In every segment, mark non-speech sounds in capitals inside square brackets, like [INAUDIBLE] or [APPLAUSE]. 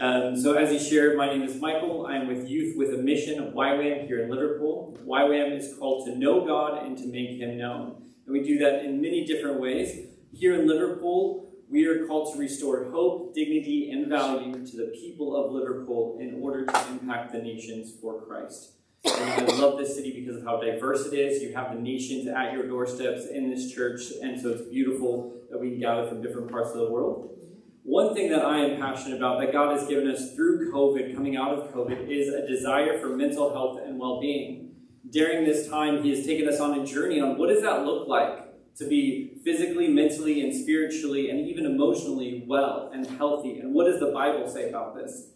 Um, so, as he shared, my name is Michael. I am with Youth with a Mission of YWAM here in Liverpool. YWAM is called to know God and to make Him known. And we do that in many different ways. Here in Liverpool, we are called to restore hope, dignity, and value to the people of Liverpool in order to impact the nations for Christ. And I love this city because of how diverse it is. You have the nations at your doorsteps in this church, and so it's beautiful that we can gather from different parts of the world. One thing that I am passionate about that God has given us through COVID, coming out of COVID, is a desire for mental health and well being. During this time, He has taken us on a journey on what does that look like to be physically, mentally, and spiritually, and even emotionally well and healthy. And what does the Bible say about this?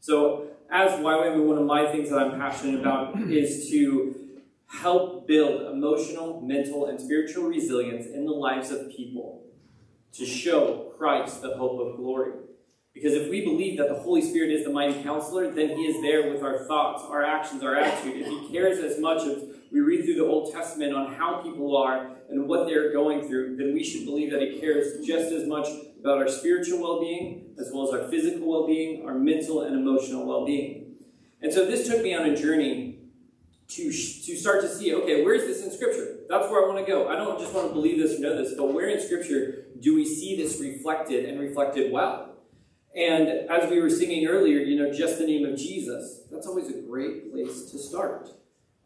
So, as YWAM, one of my things that I'm passionate about is to help build emotional, mental, and spiritual resilience in the lives of people to show Christ the hope of glory. Because if we believe that the Holy Spirit is the mighty counselor, then He is there with our thoughts, our actions, our attitude. If He cares as much as we read through the Old Testament on how people are and what they're going through, then we should believe that He cares just as much about our spiritual well being, as well as our physical well being, our mental and emotional well being. And so this took me on a journey to, to start to see okay, where is this in Scripture? That's where I want to go. I don't just want to believe this or know this, but where in Scripture do we see this reflected and reflected well? And as we were singing earlier, you know, just the name of Jesus, that's always a great place to start.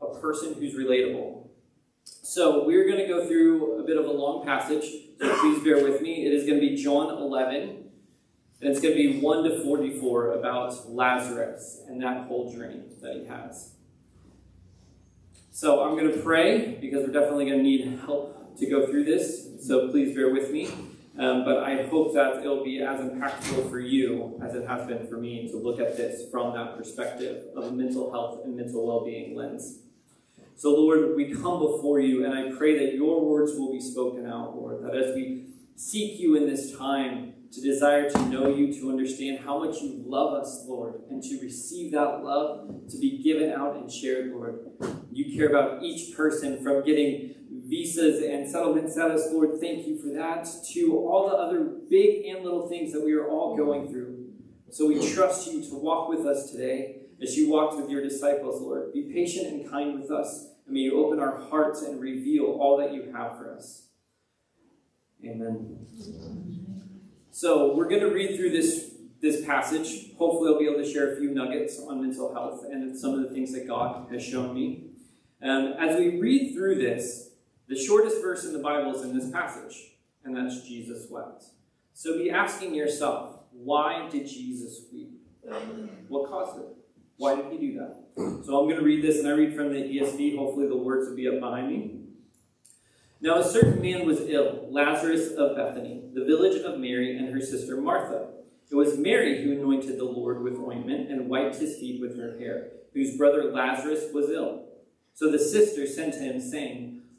A person who's relatable. So we're going to go through a bit of a long passage, so please bear with me. It is going to be John 11, and it's going to be 1 to 44 about Lazarus and that whole journey that he has. So I'm going to pray because we're definitely going to need help to go through this. So please bear with me. Um, but I hope that it'll be as impactful for you as it has been for me to look at this from that perspective of a mental health and mental well being lens. So, Lord, we come before you, and I pray that your words will be spoken out, Lord, that as we seek you in this time to desire to know you, to understand how much you love us, Lord, and to receive that love to be given out and shared, Lord. You care about each person from getting visas and settlement status, Lord, thank you for that, to all the other big and little things that we are all going through. So we trust you to walk with us today as you walked with your disciples, Lord. Be patient and kind with us, and may you open our hearts and reveal all that you have for us. Amen. So we're going to read through this this passage. Hopefully, I'll be able to share a few nuggets on mental health and some of the things that God has shown me. Um, as we read through this, the shortest verse in the Bible is in this passage, and that's Jesus wept. So be asking yourself, why did Jesus weep? What caused it? Why did he do that? So I'm going to read this, and I read from the ESV. Hopefully, the words will be up behind me. Now, a certain man was ill, Lazarus of Bethany, the village of Mary and her sister Martha. It was Mary who anointed the Lord with ointment and wiped his feet with her hair, whose brother Lazarus was ill. So the sister sent to him, saying,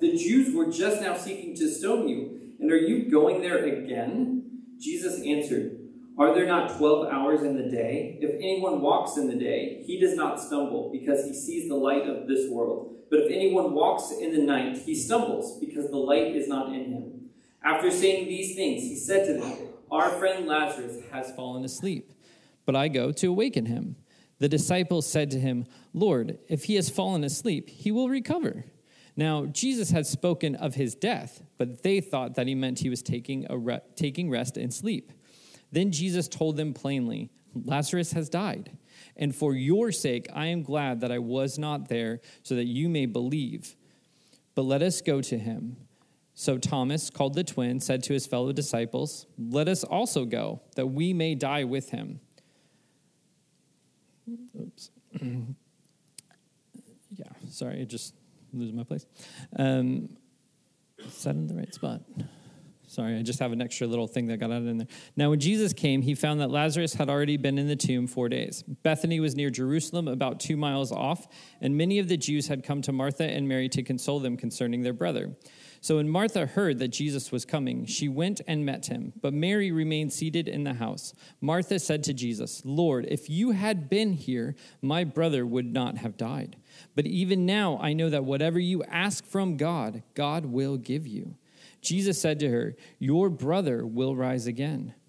the Jews were just now seeking to stone you, and are you going there again? Jesus answered, Are there not twelve hours in the day? If anyone walks in the day, he does not stumble, because he sees the light of this world. But if anyone walks in the night, he stumbles, because the light is not in him. After saying these things, he said to them, Our friend Lazarus has fallen asleep, but I go to awaken him. The disciples said to him, Lord, if he has fallen asleep, he will recover. Now, Jesus had spoken of his death, but they thought that he meant he was taking, a re- taking rest and sleep. Then Jesus told them plainly, Lazarus has died. And for your sake, I am glad that I was not there, so that you may believe. But let us go to him. So Thomas, called the twin, said to his fellow disciples, Let us also go, that we may die with him. Oops. [CLEARS THROAT] yeah, sorry, just losing my place. Um, set in the right spot. Sorry, I just have an extra little thing that got added in there. Now, when Jesus came, he found that Lazarus had already been in the tomb four days. Bethany was near Jerusalem, about two miles off, and many of the Jews had come to Martha and Mary to console them concerning their brother. So when Martha heard that Jesus was coming, she went and met him, but Mary remained seated in the house. Martha said to Jesus, Lord, if you had been here, my brother would not have died. But even now I know that whatever you ask from God, God will give you. Jesus said to her, Your brother will rise again.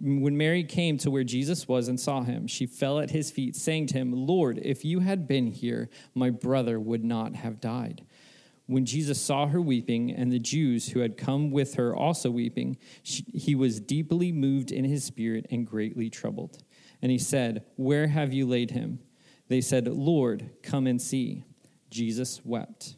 when Mary came to where Jesus was and saw him, she fell at his feet, saying to him, Lord, if you had been here, my brother would not have died. When Jesus saw her weeping, and the Jews who had come with her also weeping, she, he was deeply moved in his spirit and greatly troubled. And he said, Where have you laid him? They said, Lord, come and see. Jesus wept.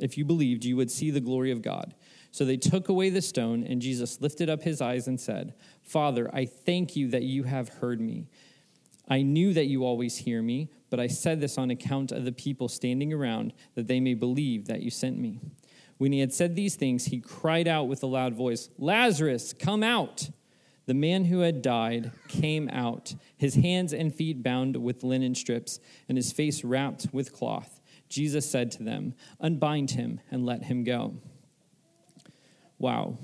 if you believed, you would see the glory of God. So they took away the stone, and Jesus lifted up his eyes and said, Father, I thank you that you have heard me. I knew that you always hear me, but I said this on account of the people standing around, that they may believe that you sent me. When he had said these things, he cried out with a loud voice, Lazarus, come out! The man who had died came out, his hands and feet bound with linen strips, and his face wrapped with cloth. Jesus said to them, Unbind him and let him go. Wow.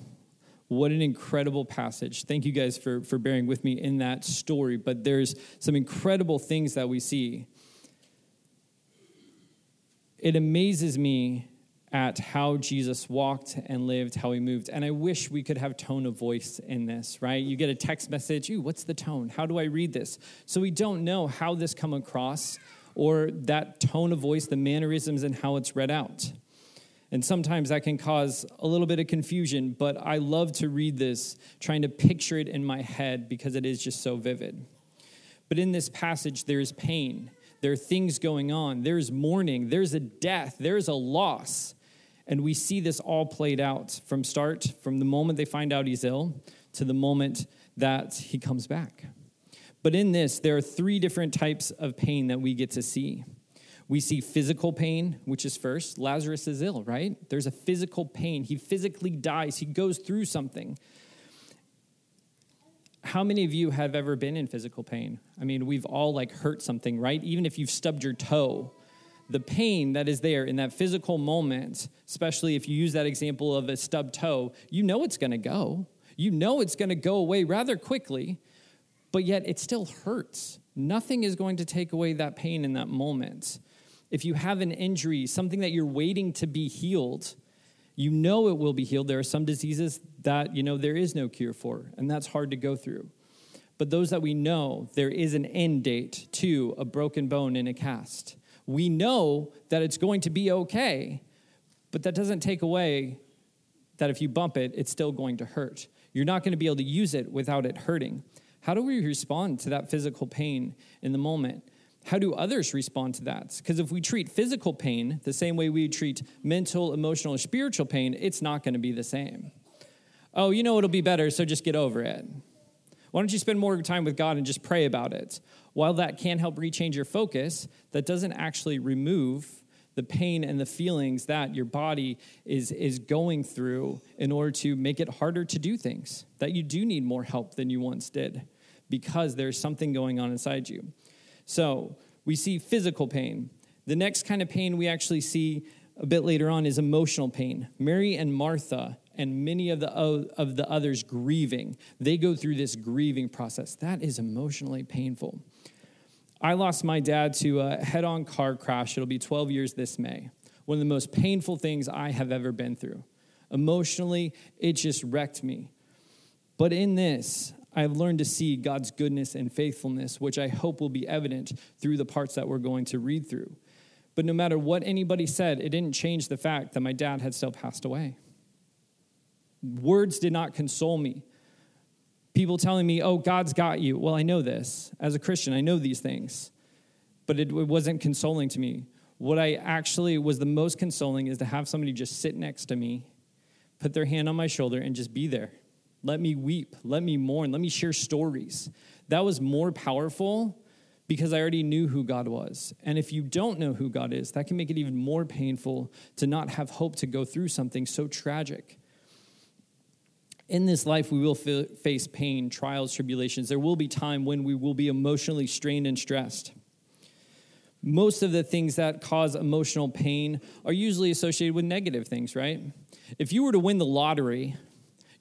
What an incredible passage. Thank you guys for, for bearing with me in that story. But there's some incredible things that we see. It amazes me at how Jesus walked and lived, how he moved. And I wish we could have tone of voice in this, right? You get a text message, ooh, what's the tone? How do I read this? So we don't know how this come across or that tone of voice, the mannerisms, and how it's read out. And sometimes that can cause a little bit of confusion, but I love to read this, trying to picture it in my head because it is just so vivid. But in this passage, there is pain, there are things going on, there's mourning, there's a death, there's a loss. And we see this all played out from start, from the moment they find out he's ill to the moment that he comes back. But in this, there are three different types of pain that we get to see. We see physical pain, which is first. Lazarus is ill, right? There's a physical pain. He physically dies, he goes through something. How many of you have ever been in physical pain? I mean, we've all like hurt something, right? Even if you've stubbed your toe, the pain that is there in that physical moment, especially if you use that example of a stubbed toe, you know it's to go. You know it's to go away rather quickly but yet it still hurts. Nothing is going to take away that pain in that moment. If you have an injury, something that you're waiting to be healed, you know it will be healed. There are some diseases that, you know, there is no cure for, and that's hard to go through. But those that we know, there is an end date to a broken bone in a cast. We know that it's going to be okay, but that doesn't take away that if you bump it, it's still going to hurt. You're not going to be able to use it without it hurting. How do we respond to that physical pain in the moment? How do others respond to that? Because if we treat physical pain the same way we treat mental, emotional, or spiritual pain, it's not going to be the same. Oh, you know it'll be better, so just get over it. Why don't you spend more time with God and just pray about it? While that can help rechange your focus, that doesn't actually remove the pain and the feelings that your body is, is going through in order to make it harder to do things, that you do need more help than you once did because there's something going on inside you. So we see physical pain. The next kind of pain we actually see a bit later on is emotional pain. Mary and Martha and many of the of the others grieving. They go through this grieving process. That is emotionally painful. I lost my dad to a head-on car crash. It'll be 12 years this May. One of the most painful things I have ever been through. Emotionally, it just wrecked me. But in this, I've learned to see God's goodness and faithfulness, which I hope will be evident through the parts that we're going to read through. But no matter what anybody said, it didn't change the fact that my dad had still passed away. Words did not console me. People telling me, oh, God's got you. Well, I know this. As a Christian, I know these things. But it, it wasn't consoling to me. What I actually was the most consoling is to have somebody just sit next to me, put their hand on my shoulder, and just be there. Let me weep. Let me mourn. Let me share stories. That was more powerful because I already knew who God was. And if you don't know who God is, that can make it even more painful to not have hope to go through something so tragic. In this life, we will face pain, trials, tribulations. There will be time when we will be emotionally strained and stressed. Most of the things that cause emotional pain are usually associated with negative things, right? If you were to win the lottery,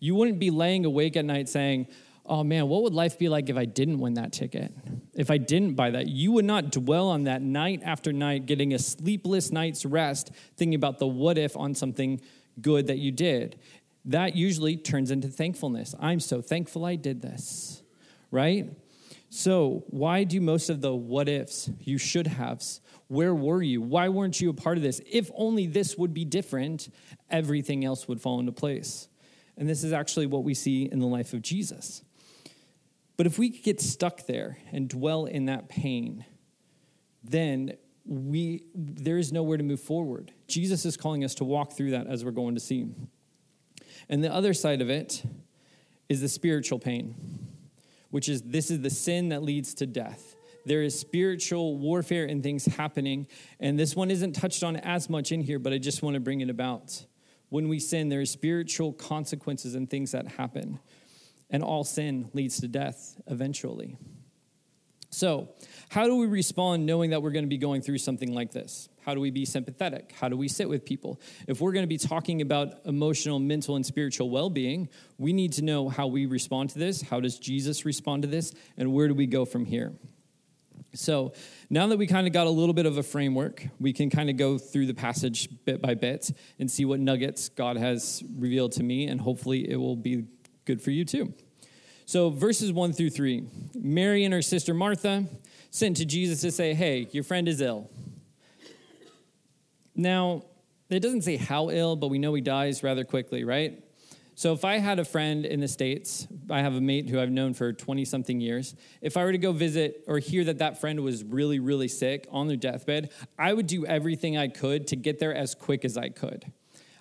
you wouldn't be laying awake at night saying, oh man, what would life be like if I didn't win that ticket? If I didn't buy that? You would not dwell on that night after night, getting a sleepless night's rest, thinking about the what if on something good that you did. That usually turns into thankfulness. I'm so thankful I did this, right? So, why do most of the what ifs, you should haves, where were you? Why weren't you a part of this? If only this would be different, everything else would fall into place. And this is actually what we see in the life of Jesus. But if we get stuck there and dwell in that pain, then we there is nowhere to move forward. Jesus is calling us to walk through that as we're going to see. And the other side of it is the spiritual pain, which is this is the sin that leads to death. There is spiritual warfare and things happening, and this one isn't touched on as much in here, but I just want to bring it about. When we sin, there are spiritual consequences and things that happen. And all sin leads to death eventually. So, how do we respond knowing that we're going to be going through something like this? How do we be sympathetic? How do we sit with people? If we're going to be talking about emotional, mental, and spiritual well being, we need to know how we respond to this. How does Jesus respond to this? And where do we go from here? So now that we kind of got a little bit of a framework, we can kind of go through the passage bit by bit and see what nuggets God has revealed to me, and hopefully it will be good for you too. So, verses one through three Mary and her sister Martha sent to Jesus to say, Hey, your friend is ill. Now, it doesn't say how ill, but we know he dies rather quickly, right? So if I had a friend in the States, I have a mate who I've known for 20 something years. If I were to go visit or hear that that friend was really, really sick on their deathbed, I would do everything I could to get there as quick as I could.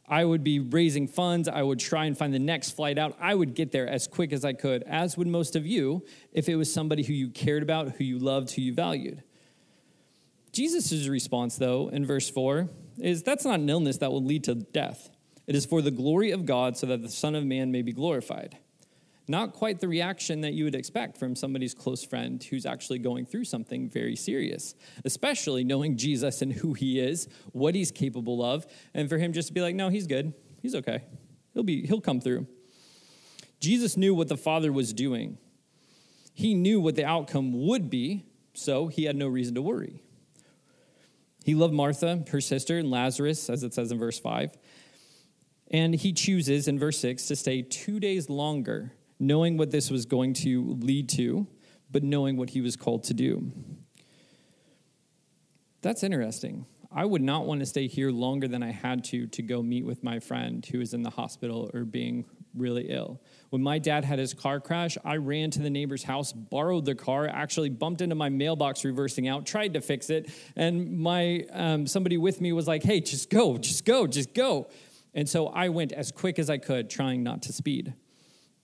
I would be raising funds. I would try and find the next flight out. I would get there as quick as I could, as would most of you if it was somebody who you cared about, who you loved, who you valued. Jesus' response, though, in verse 4, is that's not an illness that will lead to death. It is for the glory of God so that the Son of Man may be glorified. Not quite the reaction that you would expect from somebody's close friend who's actually going through something very serious, especially knowing Jesus and who he is, what he's capable of, and for him just to be like, no, he's good. He's okay. He'll be he'll come through. Jesus knew what the Father was doing. He knew what the outcome would be, so he had no reason to worry. He loved Martha, her sister, and Lazarus, as it says in verse 5. And he chooses in verse 6 to stay two days longer, knowing what this was going to lead to, but knowing what he was called to do. That's interesting. I would not want to stay here longer than I had to to go meet with my friend who is in the hospital or being really ill. When my dad had his car crash, I ran to the neighbor's house, borrowed the car, actually bumped into my mailbox reversing out, tried to fix it, and my um, somebody with me was like, "Hey, just go, just go, just go." And so I went as quick as I could, trying not to speed.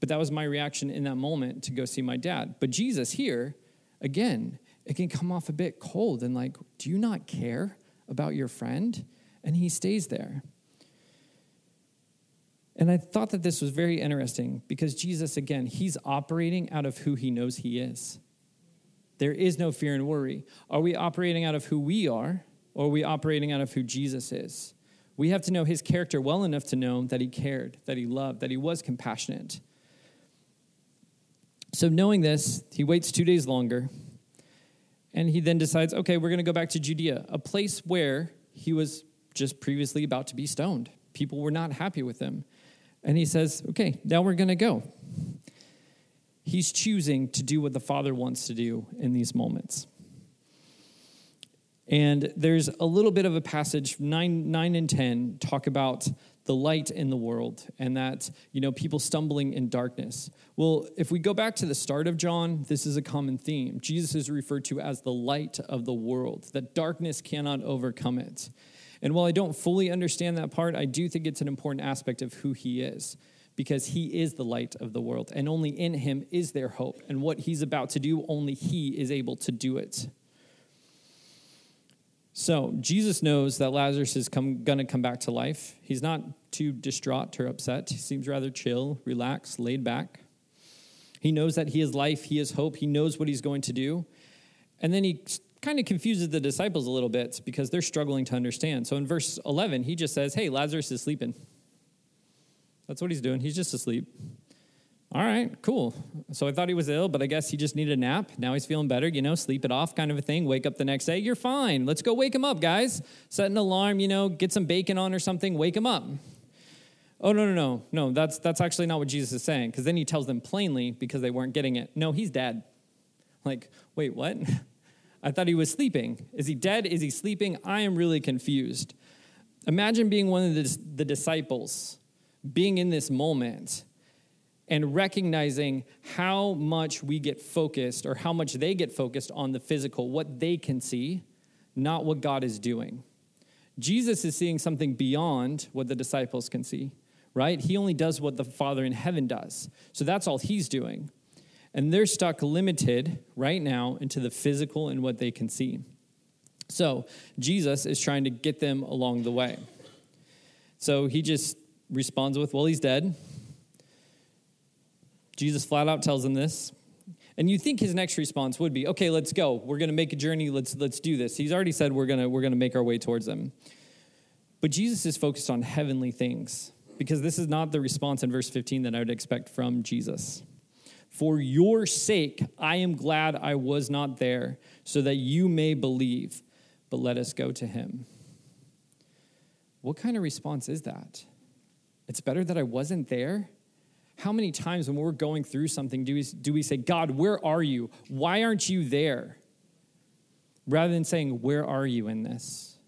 But that was my reaction in that moment to go see my dad. But Jesus here, again, it can come off a bit cold and like, do you not care about your friend? And he stays there. And I thought that this was very interesting because Jesus, again, he's operating out of who he knows he is. There is no fear and worry. Are we operating out of who we are, or are we operating out of who Jesus is? We have to know his character well enough to know that he cared, that he loved, that he was compassionate. So, knowing this, he waits two days longer, and he then decides, okay, we're going to go back to Judea, a place where he was just previously about to be stoned. People were not happy with him. And he says, okay, now we're going to go. He's choosing to do what the Father wants to do in these moments. And there's a little bit of a passage, 9, 9 and 10, talk about the light in the world and that, you know, people stumbling in darkness. Well, if we go back to the start of John, this is a common theme. Jesus is referred to as the light of the world, that darkness cannot overcome it. And while I don't fully understand that part, I do think it's an important aspect of who he is because he is the light of the world and only in him is there hope. And what he's about to do, only he is able to do it. So Jesus knows that Lazarus is going to come back to life. He's not too distraught or upset. He seems rather chill, relaxed, laid back. He knows that he is life, he is hope, he knows what he's going to do. And then he kind of confuses the disciples a little bit because they're struggling to understand. So in verse 11, he just says, Hey, Lazarus is sleeping. That's what he's doing. He's just asleep. All right, cool. So I thought he was ill, but I guess he just needed a nap. Now he's feeling better, you know, sleep it off kind of a thing. Wake up the next day, you're fine. Let's go wake him up, guys. Set an alarm, you know, get some bacon on or something, wake him up. Oh, no, no, no. No, that's, that's actually not what Jesus is saying, because then he tells them plainly because they weren't getting it. No, he's dead. Like, wait, what? [LAUGHS] I thought he was sleeping. Is he dead? Is he sleeping? I am really confused. Imagine being one of the, the disciples, being in this moment, and recognizing how much we get focused or how much they get focused on the physical, what they can see, not what God is doing. Jesus is seeing something beyond what the disciples can see, right? He only does what the Father in heaven does. So that's all he's doing. And they're stuck limited right now into the physical and what they can see. So Jesus is trying to get them along the way. So he just responds with, Well, he's dead. Jesus flat out tells them this. And you think his next response would be, okay, let's go. We're going to make a journey. Let's, let's do this. He's already said we're going to, we're going to make our way towards them. But Jesus is focused on heavenly things because this is not the response in verse 15 that I would expect from Jesus. For your sake, I am glad I was not there, so that you may believe, but let us go to him. What kind of response is that? It's better that I wasn't there how many times when we're going through something do we, do we say, God, where are you? Why aren't you there? Rather than saying, Where are you in this?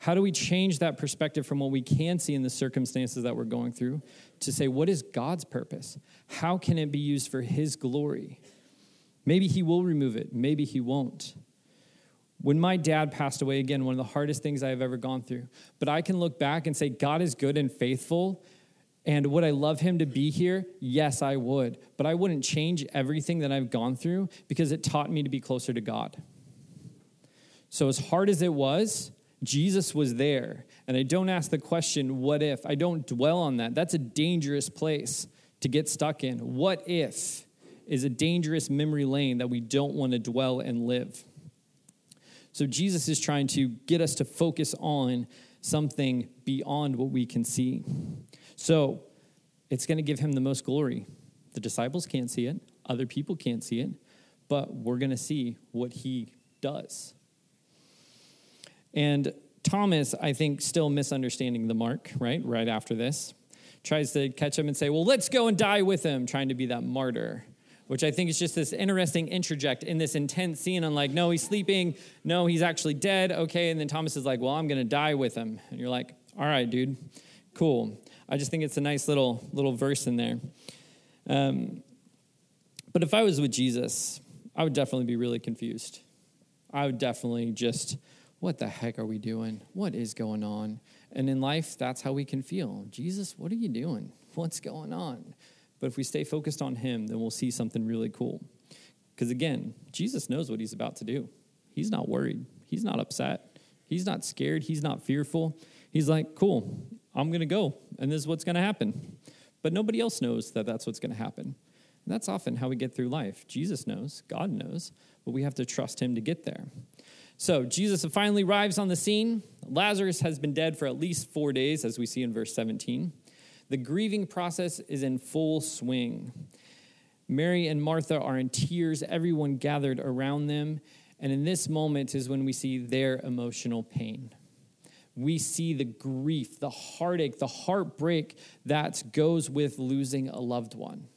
How do we change that perspective from what we can see in the circumstances that we're going through to say, What is God's purpose? How can it be used for His glory? Maybe He will remove it, maybe He won't. When my dad passed away, again, one of the hardest things I've ever gone through, but I can look back and say, God is good and faithful and would I love him to be here? Yes, I would. But I wouldn't change everything that I've gone through because it taught me to be closer to God. So, as hard as it was, Jesus was there. And I don't ask the question, what if? I don't dwell on that. That's a dangerous place to get stuck in. What if is a dangerous memory lane that we don't want to dwell and live. So, Jesus is trying to get us to focus on something beyond what we can see. So it's going to give him the most glory. The disciples can't see it, other people can't see it, but we're going to see what he does. And Thomas, I think, still misunderstanding the mark, right? Right after this, tries to catch him and say, Well, let's go and die with him, trying to be that martyr, which I think is just this interesting interject in this intense scene. I'm like, No, he's sleeping. No, he's actually dead. Okay. And then Thomas is like, Well, I'm going to die with him. And you're like, All right, dude, cool. I just think it's a nice little little verse in there. Um, but if I was with Jesus, I would definitely be really confused. I would definitely just, what the heck are we doing? What is going on? And in life, that's how we can feel. Jesus, what are you doing? [LAUGHS] What's going on? But if we stay focused on Him, then we'll see something really cool. Because again, Jesus knows what He's about to do. He's not worried, He's not upset. He's not scared. He's not fearful. He's like, cool, I'm going to go, and this is what's going to happen. But nobody else knows that that's what's going to happen. And that's often how we get through life. Jesus knows, God knows, but we have to trust Him to get there. So Jesus finally arrives on the scene. Lazarus has been dead for at least four days, as we see in verse 17. The grieving process is in full swing. Mary and Martha are in tears, everyone gathered around them. And in this moment is when we see their emotional pain. We see the grief, the heartache, the heartbreak that goes with losing a loved one.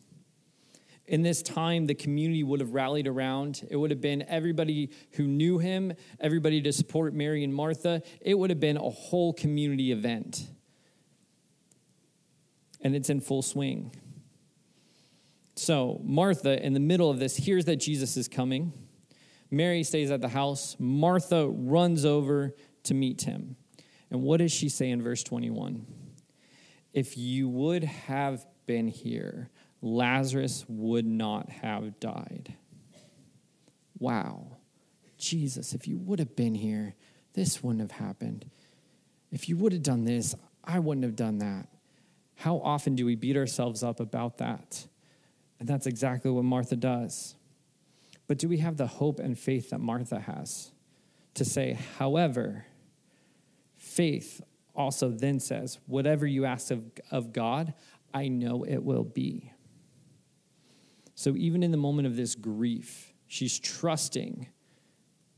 In this time, the community would have rallied around. It would have been everybody who knew him, everybody to support Mary and Martha. It would have been a whole community event. And it's in full swing. So, Martha, in the middle of this, hears that Jesus is coming. Mary stays at the house. Martha runs over to meet him. And what does she say in verse 21? If you would have been here, Lazarus would not have died. Wow. Jesus, if you would have been here, this wouldn't have happened. If you would have done this, I wouldn't have done that. How often do we beat ourselves up about that? And that's exactly what Martha does. But do we have the hope and faith that Martha has to say, however, faith also then says, whatever you ask of, of God, I know it will be. So even in the moment of this grief, she's trusting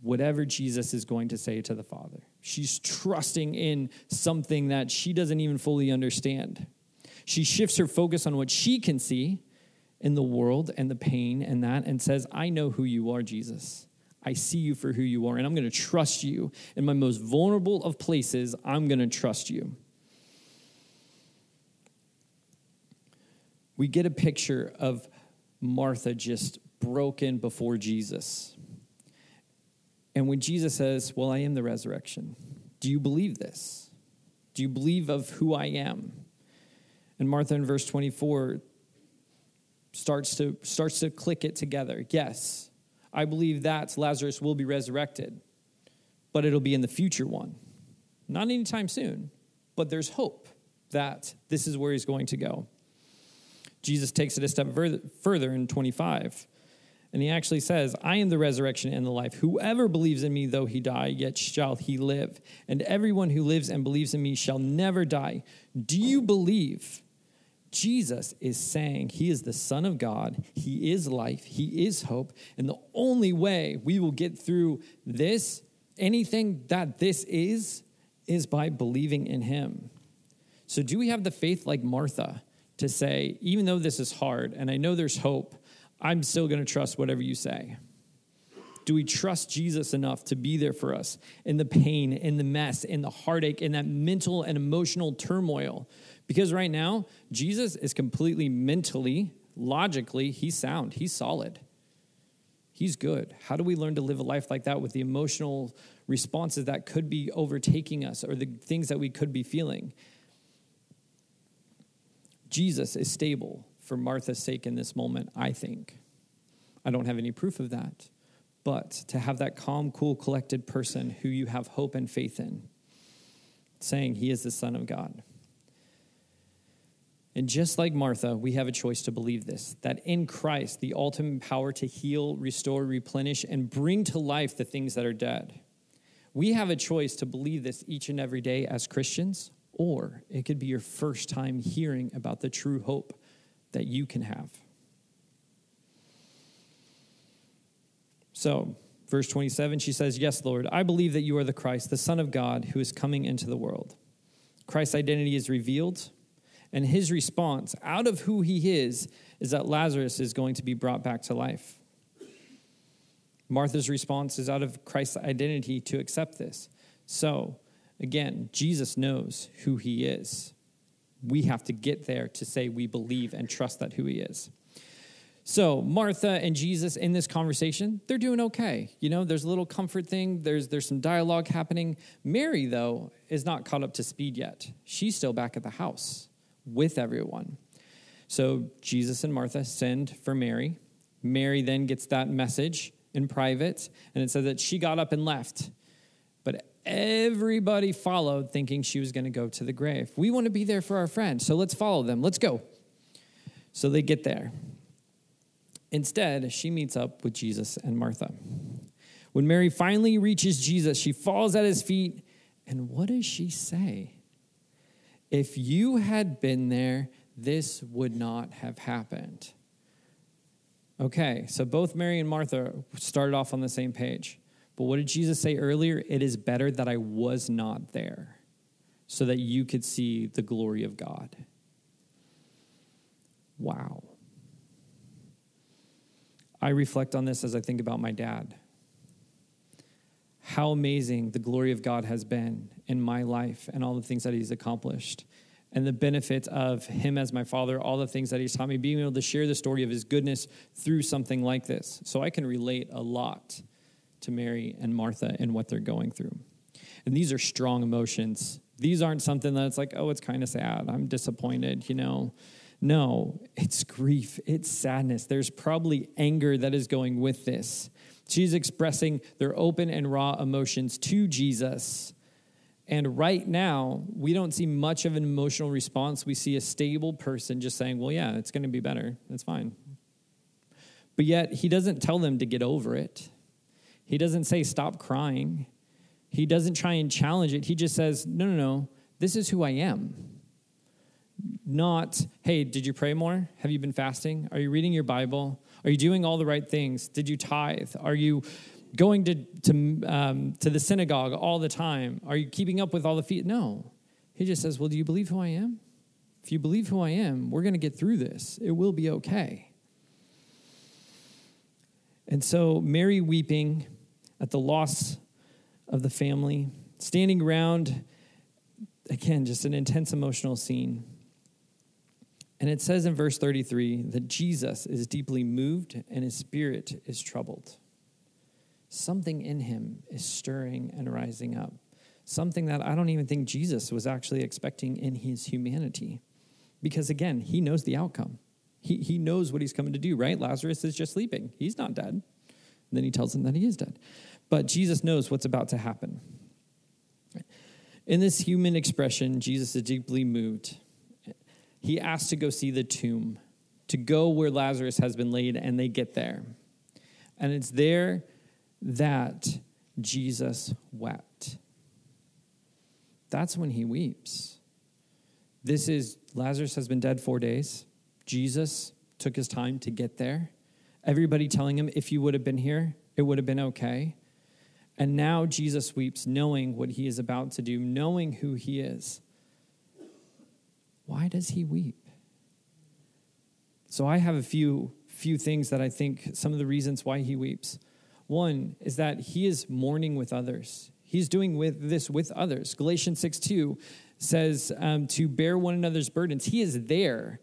whatever Jesus is going to say to the Father. She's trusting in something that she doesn't even fully understand. She shifts her focus on what she can see in the world and the pain and that and says, I know who you are, Jesus. I see you for who you are, and I'm going to trust you. In my most vulnerable of places, I'm going to trust you. We get a picture of Martha just broken before Jesus. And when Jesus says, Well, I am the resurrection, do you believe this? Do you believe of who I am? And Martha in verse 24 starts to, starts to click it together. Yes, I believe that Lazarus will be resurrected, but it'll be in the future one. Not anytime soon, but there's hope that this is where he's going to go. Jesus takes it a step further, in 25. And he actually says, I am the resurrection and the life. Whoever believes in me, though he die, yet shall he live. And everyone who lives and believes in me shall never die. Do you believe? Jesus is saying he is the Son of God, he is life, he is hope. And the only way we will get through this, anything that this is, is by believing in him. So, do we have the faith like Martha to say, even though this is hard and I know there's hope, I'm still going to trust whatever you say? Do we trust Jesus enough to be there for us in the pain, in the mess, in the heartache, in that mental and emotional turmoil? Because right now, Jesus is completely mentally, logically, he's sound, he's solid. He's good. How do we learn to live a life like that with the emotional responses that could be overtaking us or the things that we could be feeling? Jesus is stable for Martha's sake in this moment, I think. I don't have any proof of that. But to have that calm, cool, collected person who you have hope and faith in, saying he is the Son of God. And just like Martha, we have a choice to believe this that in Christ, the ultimate power to heal, restore, replenish, and bring to life the things that are dead. We have a choice to believe this each and every day as Christians, or it could be your first time hearing about the true hope that you can have. So, verse 27, she says, Yes, Lord, I believe that you are the Christ, the Son of God, who is coming into the world. Christ's identity is revealed and his response, out of who he is, is that Lazarus is going to be brought back to life. Martha's response is out of Christ's identity to accept this. So, again, Jesus knows who he is. We have to get there to say we believe and trust that who he is. So Martha and Jesus in this conversation, they're doing okay. You know, there's a little comfort thing. There's there's some dialogue happening. Mary though is not caught up to speed yet. She's still back at the house with everyone. So Jesus and Martha send for Mary. Mary then gets that message in private, and it says that she got up and left. But everybody followed thinking she was going to go to the grave. We want to be there for our friend, so let's follow them. Let's go. So they get there. Instead, she meets up with Jesus and Martha. When Mary finally reaches Jesus, she falls at his feet. And what does she say? If you had been there, this would not have happened. Okay, so both Mary and Martha started off on the same page. But what did Jesus say earlier? It is better that I was not there so that you could see the glory of God. Wow. I reflect on this as I think about my dad. How amazing the glory of God has been in my life and all the things that he's accomplished and the benefit of him as my father, all the things that he's taught me, being able to share the story of his goodness through something like this. So I can relate a lot to Mary and Martha and what they're going through. And these are strong emotions. These aren't something that's like, oh, it's kind of sad. I'm disappointed, you know. No, it's grief, it's sadness. There's probably anger that is going with this. She's expressing their open and raw emotions to Jesus and right now, we don't see much of an emotional response. We see a stable person just saying, well, yeah, it's going to be better. That's fine. But yet, he doesn't tell them to get over it. He doesn't say, stop crying. He doesn't try and challenge it. He just says, no, no, no, this is who I am. Not, hey, did you pray more? Have you been fasting? Are you reading your Bible? Are you doing all the right things? Did you tithe? Are you going to, to, um, to the synagogue all the time? Are you keeping up with all the feet? No. He just says, Well, do you believe who I am? If you believe who I am, we're going to get through this. It will be okay. And so, Mary weeping at the loss of the family, standing around, again, just an intense emotional scene. And it says in verse 33 that Jesus is deeply moved and his spirit is troubled something in him is stirring and rising up. Something that I don't even think Jesus was actually expecting in his humanity. Because again, he knows the outcome. He, he knows what he's coming to do, right? Lazarus is just sleeping. He's not dead. And then he tells him that he is dead. But Jesus knows what's about to happen. In this human expression, Jesus is deeply moved. He asks to go see the tomb, to go where Lazarus has been laid, and they get there. And it's there that Jesus wept. That's when he weeps. This is Lazarus has been dead four days. Jesus took his time to get there. Everybody telling him, if you would have been here, it would have been okay. And now Jesus weeps, knowing what he is about to do, knowing who he is. Why does he weep? So I have a few few things that I think some of the reasons why he weeps. One is that he is mourning with others. He's doing with this with others. Galatians 6 2 says um, to bear one another's burdens. He is there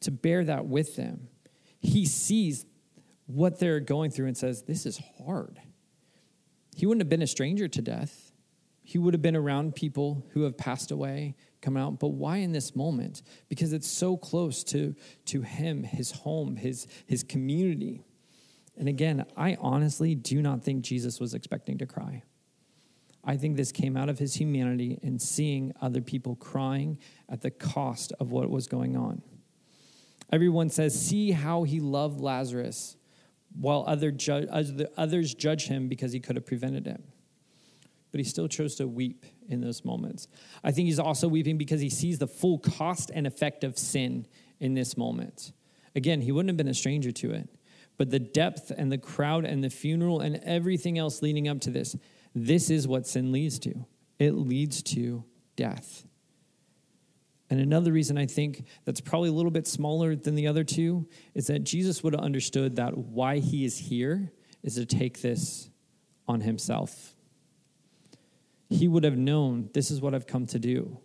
to bear that with them. He sees what they're going through and says, This is hard. He wouldn't have been a stranger to death. He would have been around people who have passed away, come out. But why in this moment? Because it's so close to, to him, his home, his, his community. And again, I honestly do not think Jesus was expecting to cry. I think this came out of his humanity and seeing other people crying at the cost of what was going on. Everyone says, See how he loved Lazarus, while other ju- others judge him because he could have prevented it. But he still chose to weep in those moments. I think he's also weeping because he sees the full cost and effect of sin in this moment. Again, he wouldn't have been a stranger to it but the depth and the crowd and the funeral and everything else leading up to this, this is what sin leads to. It leads to death. And another reason I think that's probably a little bit smaller than the other two is that Jesus would have understood that why he is here is to take this on himself. He would have known this is what I've come to do.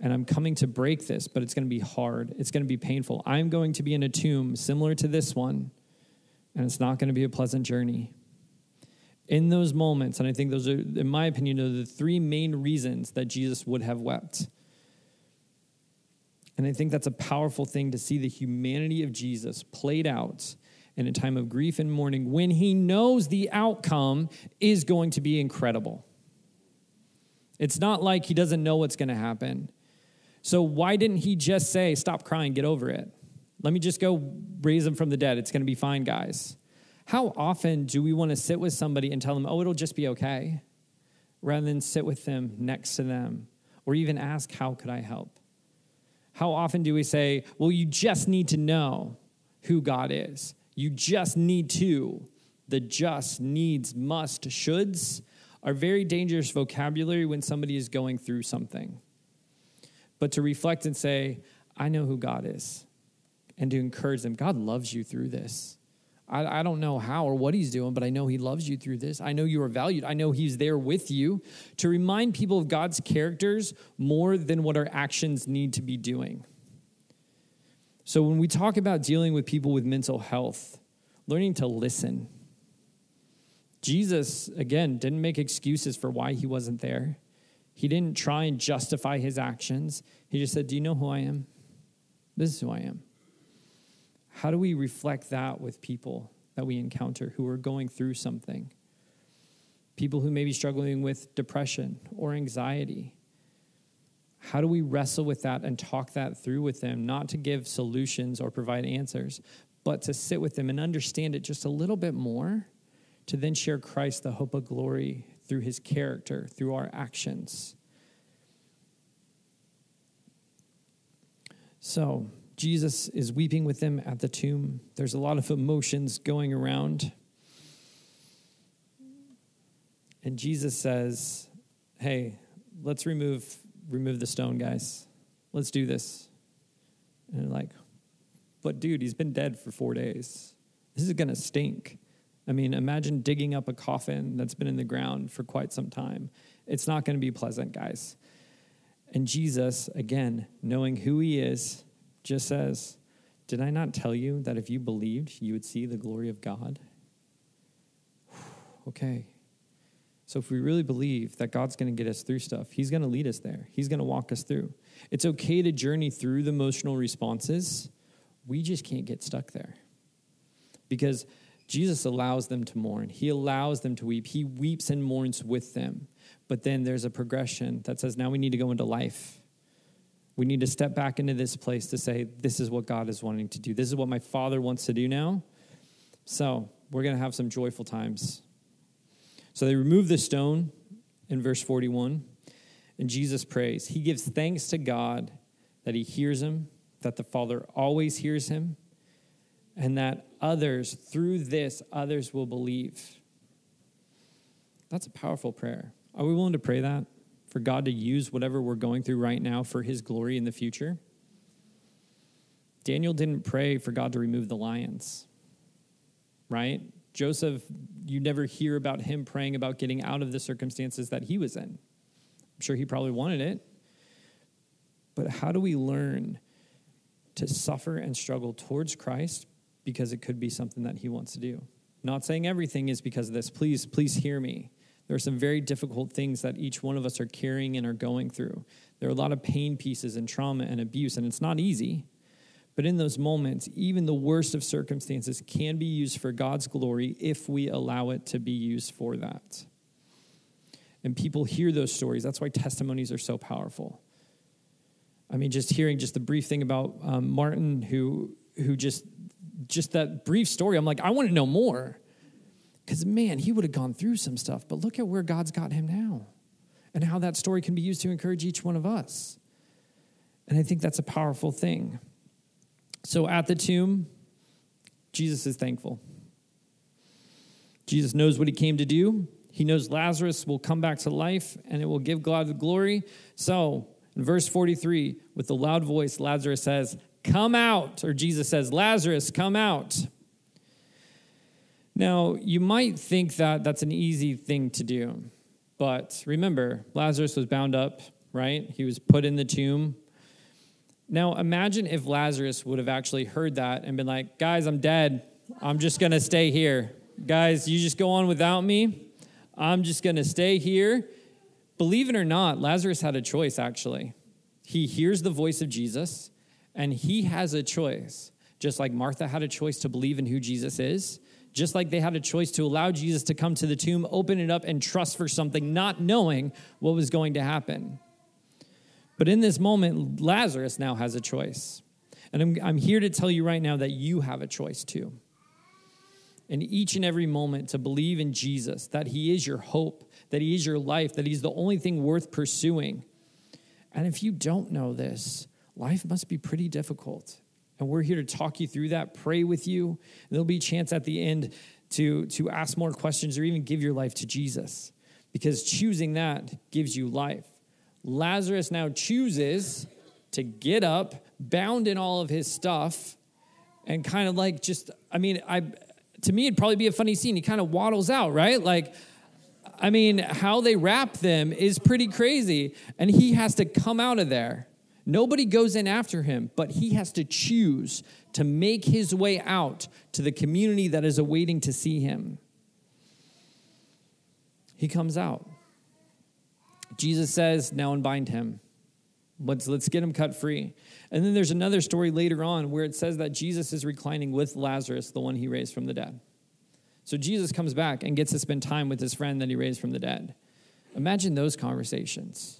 And I'm coming to break this, but it's going to be hard. It's going to be painful. I'm going to be in a tomb similar to this one and it's not going to be a pleasant journey. In those moments, and I think those are, in my opinion, are the three main reasons that Jesus would have wept. And I think that's a powerful thing to see the humanity of Jesus played out in a time of grief and mourning when he knows the outcome is going to be incredible. It's not like he doesn't know what's going to happen. So why didn't he just say, Stop crying, get over it? Let me just go raise him from the dead. It's going to be fine, guys. How often do we want to sit with somebody and tell them, Oh, it'll just be okay? Rather than sit with them next to them or even ask, How could I help? How often do we say, Well, you just need to know who God is? You just need to. The just, needs, must, shoulds are very dangerous vocabulary when somebody is going through something. But to reflect and say, I know who God is, and to encourage them, God loves you through this. I, I, don't know how or what he's doing, but I know he loves you through this. I know you are valued. I know he's there with you to remind people of God's characters more than what our actions need to be doing. So when we talk about dealing with people with mental health, learning to listen, Jesus, again, didn't make excuses for why he wasn't there. He didn't try and justify his actions. He just said, Do you know who I am? This is who I am. How do we reflect that with people that we encounter who are going through something? People who may be struggling with depression or anxiety. How do we wrestle with that and talk that through with them, not to give solutions or provide answers, but to sit with them and understand it just a little bit more? To then share Christ, the hope of glory, through his character, through our actions. So, Jesus is weeping with them at the tomb. There's a lot of emotions going around. And Jesus says, Hey, let's remove, remove the stone, guys. Let's do this. And like, But dude, he's been dead for four days. This is going to stink. I mean, imagine digging up a coffin that's been in the ground for quite some time. It's not going to be pleasant, guys. And Jesus, again, knowing who he is, just says, Did I not tell you that if you believed, you would see the glory of God? [SIGHS] okay. So if we really believe that God's going to get us through stuff, he's going to lead us there. He's going to walk us through. It's okay to journey through the emotional responses. We just can't get stuck there. Because Jesus allows them to mourn. He allows them to weep. He weeps and mourns with them. But then there's a progression that says, now we need to go into life. We need to step back into this place to say, this is what God is wanting to do. This is what my Father wants to do now. So we're going to have some joyful times. So they remove the stone in verse 41, and Jesus prays. He gives thanks to God that he hears him, that the Father always hears him and that others, through this, others will believe. That's a powerful prayer. Are we willing to pray that? For God to use whatever we're going through right now for his glory in the future? Daniel didn't pray for God to remove the lions, right? Joseph, you never hear about him praying about getting out of the circumstances that he was in. I'm sure he probably wanted it. But how do we learn to suffer and struggle towards Christ because it could be something that he wants to do. Not saying everything is because of this. Please, please hear me. There are some very difficult things that each one of us are carrying and are going through. There are a lot of pain pieces and trauma and abuse, and it's not easy. But in those moments, even the worst of circumstances can be used for God's glory if we allow it to be used for that. And people hear those stories. That's why testimonies are so powerful. I mean, just hearing just the brief thing about um, Martin, who who just just that brief story, I'm like, I want to know more. Because, man, he would have gone through some stuff, but look at where God's got him now and how that story can be used to encourage each one of us. And I think that's a powerful thing. So at the tomb, Jesus is thankful. Jesus knows what he came to do. He knows Lazarus will come back to life and it will give God the glory. So, in verse 43, with a loud voice, Lazarus says, Come out. Or Jesus says, Lazarus, come out. Now, you might think that that's an easy thing to do. But remember, Lazarus was bound up, right? He was put in the tomb. Now, imagine if Lazarus would have actually heard that and been like, guys, I'm dead. I'm just going to stay here. Guys, you just go on without me. I'm just going to stay here. Believe it or not, Lazarus had a choice, actually. He hears the voice of Jesus, and he has a choice. Just like Martha had a choice to believe in who Jesus is, just like they had a choice to allow Jesus to come to the tomb, open it up, and trust for something, not knowing what was going to happen. But in this moment, Lazarus now has a choice. And I'm, I'm here to tell you right now that you have a choice too. In each and every moment, to believe in Jesus, that He is your hope, that He is your life, that He's the only thing worth pursuing. And if you don't know this, life must be pretty difficult. And we're here to talk you through that, pray with you. And there'll be a chance at the end to, to ask more questions or even give your life to Jesus because choosing that gives you life. Lazarus now chooses to get up, bound in all of his stuff, and kind of like just, I mean, I to me it'd probably be a funny scene. He kind of waddles out, right? Like, I mean, how they wrap them is pretty crazy. And he has to come out of there. Nobody goes in after him, but he has to choose to make his way out to the community that is awaiting to see him. He comes out. Jesus says, Now unbind him. Let's, let's get him cut free. And then there's another story later on where it says that Jesus is reclining with Lazarus, the one he raised from the dead. So Jesus comes back and gets to spend time with his friend that he raised from the dead. Imagine those conversations.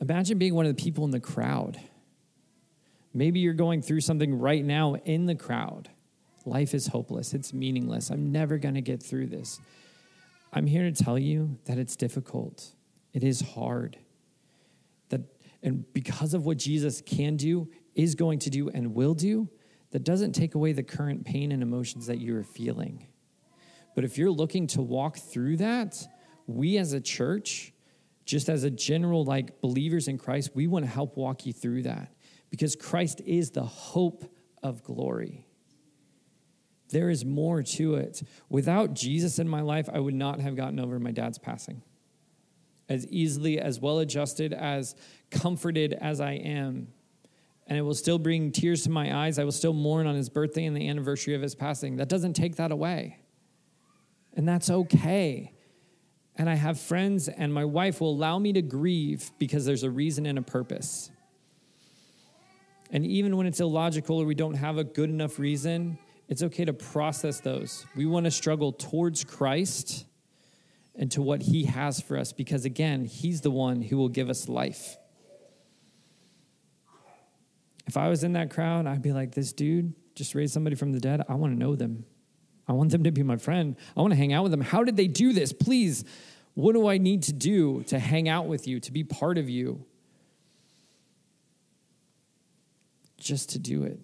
Imagine being one of the people in the crowd. Maybe you're going through something right now in the crowd. Life is hopeless, it's meaningless. I'm never going to get through this. I'm here to tell you that it's difficult, it is hard. That, and because of what Jesus can do, is going to do, and will do, that doesn't take away the current pain and emotions that you're feeling. But if you're looking to walk through that, we as a church, just as a general like believers in Christ, we want to help walk you through that because Christ is the hope of glory. There is more to it. Without Jesus in my life, I would not have gotten over my dad's passing. As easily, as well adjusted, as comforted as I am. And it will still bring tears to my eyes. I will still mourn on his birthday and the anniversary of his passing. That doesn't take that away. And that's okay and I have friends, and my wife will allow me to grieve because there's a reason and a purpose. And even when it's illogical or we don't have a good enough reason, it's okay to process those. We want to struggle towards Christ and to what He has for us because, again, He's the one who will give us life. If I was in that crowd, I'd be like, this dude just raised somebody from the dead. I want to know them. I want them to be my friend. I want to hang out with them. How did they do this? Please, what do I need to do to hang out with you, to be part of you? Just to do it.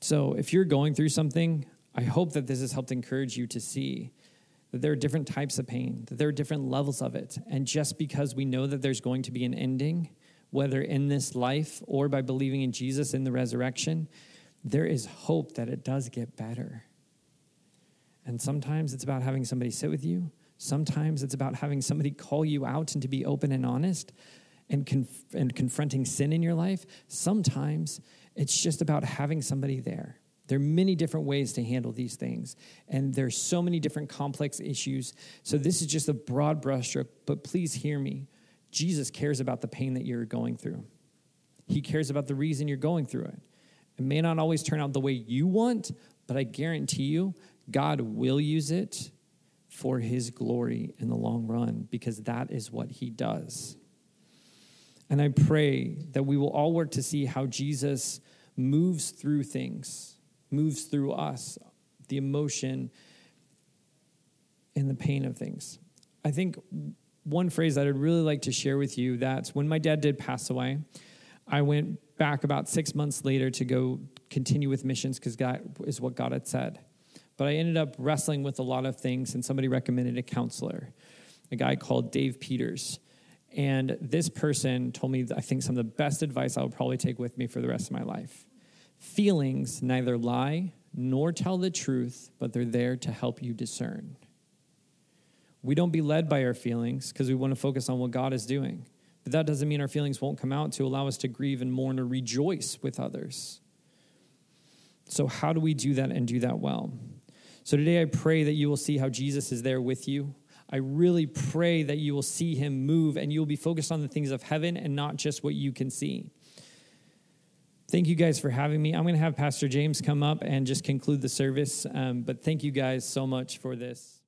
So, if you're going through something, I hope that this has helped encourage you to see that there are different types of pain, that there are different levels of it. And just because we know that there's going to be an ending, whether in this life or by believing in Jesus in the resurrection, there is hope that it does get better. And sometimes it's about having somebody sit with you. Sometimes it's about having somebody call you out and to be open and honest and, conf- and confronting sin in your life. Sometimes it's just about having somebody there. There are many different ways to handle these things, and there's so many different complex issues. So, this is just a broad brushstroke, but please hear me. Jesus cares about the pain that you're going through, He cares about the reason you're going through it. It may not always turn out the way you want, but I guarantee you, God will use it for his glory in the long run because that is what he does. And I pray that we will all work to see how Jesus moves through things, moves through us, the emotion and the pain of things. I think one phrase that I'd really like to share with you that's when my dad did pass away, I went back about six months later to go continue with missions because that is what God had said. But I ended up wrestling with a lot of things, and somebody recommended a counselor, a guy called Dave Peters. And this person told me, I think, some of the best advice I will probably take with me for the rest of my life. Feelings neither lie nor tell the truth, but they're there to help you discern. We don't be led by our feelings because we want to focus on what God is doing. But that doesn't mean our feelings won't come out to allow us to grieve and mourn or rejoice with others. So, how do we do that and do that well? So, today I pray that you will see how Jesus is there with you. I really pray that you will see him move and you will be focused on the things of heaven and not just what you can see. Thank you guys for having me. I'm going to have Pastor James come up and just conclude the service. Um, but thank you guys so much for this.